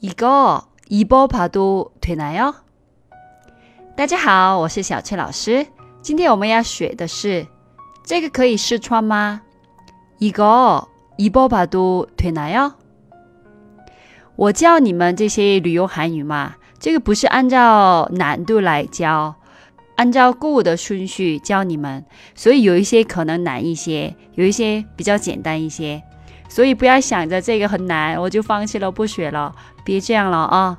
이거입어봐도되나요？大家好，我是小翠老师。今天我们要学的是这个可以试穿吗？이거입어봐도되나요？我教你们这些旅游韩语嘛，这个不是按照难度来教，按照购物的顺序教你们，所以有一些可能难一些，有一些比较简单一些， 所以不要想着这个很难，我就放弃了不学了，别这样了啊！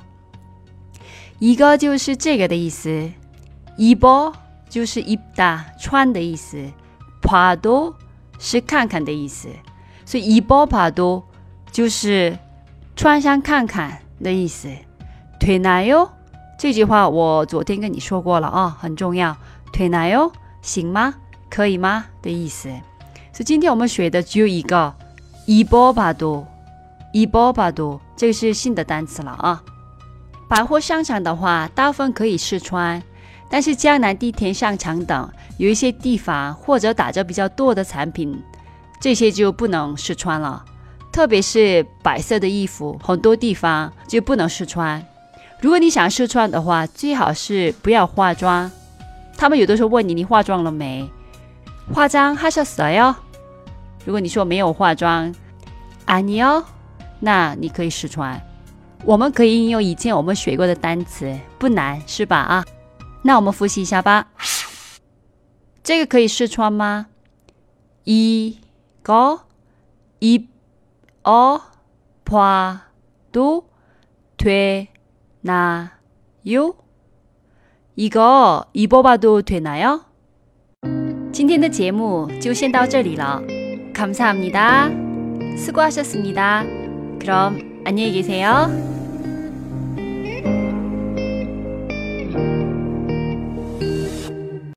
一个就是这个的意思，一波就是一打穿的意思，帕多是看看的意思，所以一波帕多就是穿上看看的意思。腿难哟，这句话我昨天跟你说过了啊，很重要。腿难哟，行吗？可以吗？的意思。所以今天我们学的只有一个，一波帕多，一波帕多，这个是新的单词了啊。百货商场的话，大部分可以试穿，但是江南地铁商场等有一些地方或者打折比较多的产品，这些就不能试穿了。特别是白色的衣服，很多地方就不能试穿。如果你想试穿的话，最好是不要化妆。他们有的时候问你，你化妆了没？化妆还是色哟？如果你说没有化妆，啊你哦，那你可以试穿。我们可以应用以前我们学过的单词，不难是吧？啊，那我们复习一下吧。这个可以试穿吗？이거입어봐도되나 요？ 이거입어봐도되나 요？ 今天的节目就先到这里了。 감사합니다 수고하셨습니다 그럼 안녕히 계세요